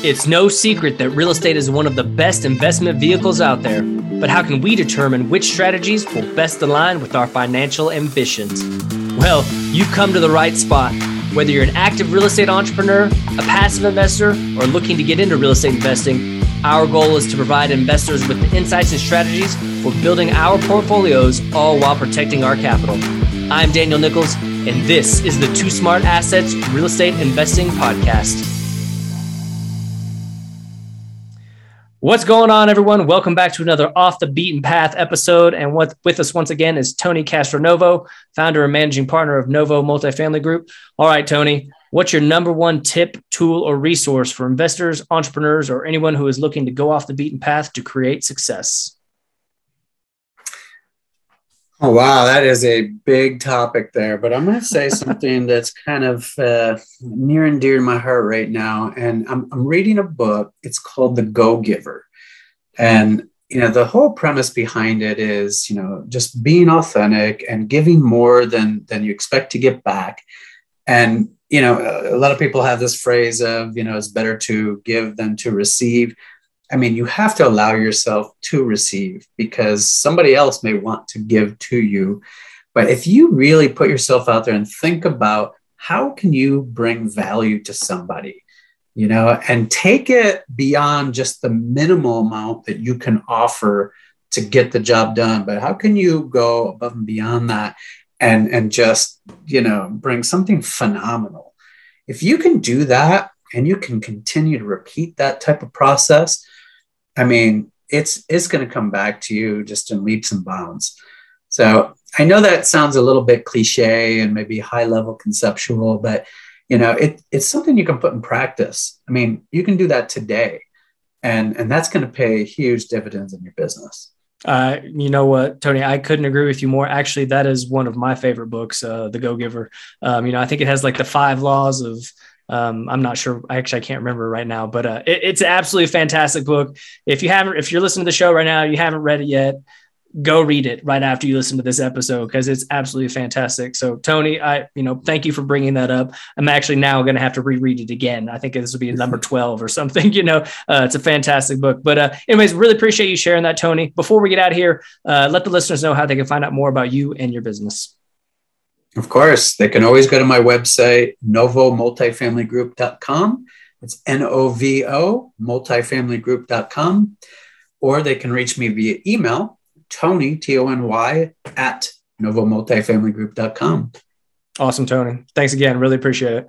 It's no secret that real estate is one of the best investment vehicles out there, but how can we determine which strategies will best align with our financial ambitions? Well, you've come to the right spot. Whether you're an active real estate entrepreneur, a passive investor, or looking to get into real estate investing, our goal is to provide investors with the insights and strategies for building our portfolios, all while protecting our capital. I'm Daniel Nichols, and this is the Two Smart Assets Real Estate Investing Podcast. What's going on, everyone? Welcome back to another Off the Beaten Path episode. And what, with us once again is Tony Castronovo, founder and managing partner of Novo Multifamily Group. All right, Tony, what's your number one tip, tool, or resource for investors, entrepreneurs, or anyone who is looking to go off the beaten path to create success? Oh, wow. That is a big topic there. But I'm going to say something that's kind of uh, near and dear to my heart right now. And I'm, I'm reading a book. It's called The Go Giver. And, you know, the whole premise behind it is, you know, just being authentic and giving more than, than you expect to get back. And, you know, a lot of people have this phrase of, you know, it's better to give than to receive. I mean, you have to allow yourself to receive because somebody else may want to give to you. But if you really put yourself out there and think about how can you bring value to somebody, you know, and take it beyond just the minimal amount that you can offer to get the job done, but how can you go above and beyond that and and just, you know, bring something phenomenal. If you can do that and you can continue to repeat that type of process, I mean, it's it's going to come back to you just in leaps and bounds. So I know that sounds a little bit cliche and maybe high level conceptual, but you know, it, it's something you can put in practice. I mean, you can do that today, and and that's going to pay huge dividends in your business. Uh, you know what, Tony, I couldn't agree with you more. Actually, that is one of my favorite books, uh, The Go Giver. Um, you know, I think it has like the five laws of um, I'm not sure. Actually, I can't remember right now, but uh, it, it's absolutely fantastic book. If you haven't, if you're listening to the show right now, you haven't read it yet, go read it right after you listen to this episode because it's absolutely fantastic. So, Tony, I, you know, thank you for bringing that up. I'm actually now going to have to reread it again. I think this will be number 12 or something. You know, uh, it's a fantastic book. But, uh, anyways, really appreciate you sharing that, Tony. Before we get out here, uh, let the listeners know how they can find out more about you and your business. Of course, they can always go to my website, novomultifamilygroup.com. It's N O V O, multifamilygroup.com. Or they can reach me via email, Tony, T O N Y, at novomultifamilygroup.com. Awesome, Tony. Thanks again. Really appreciate it.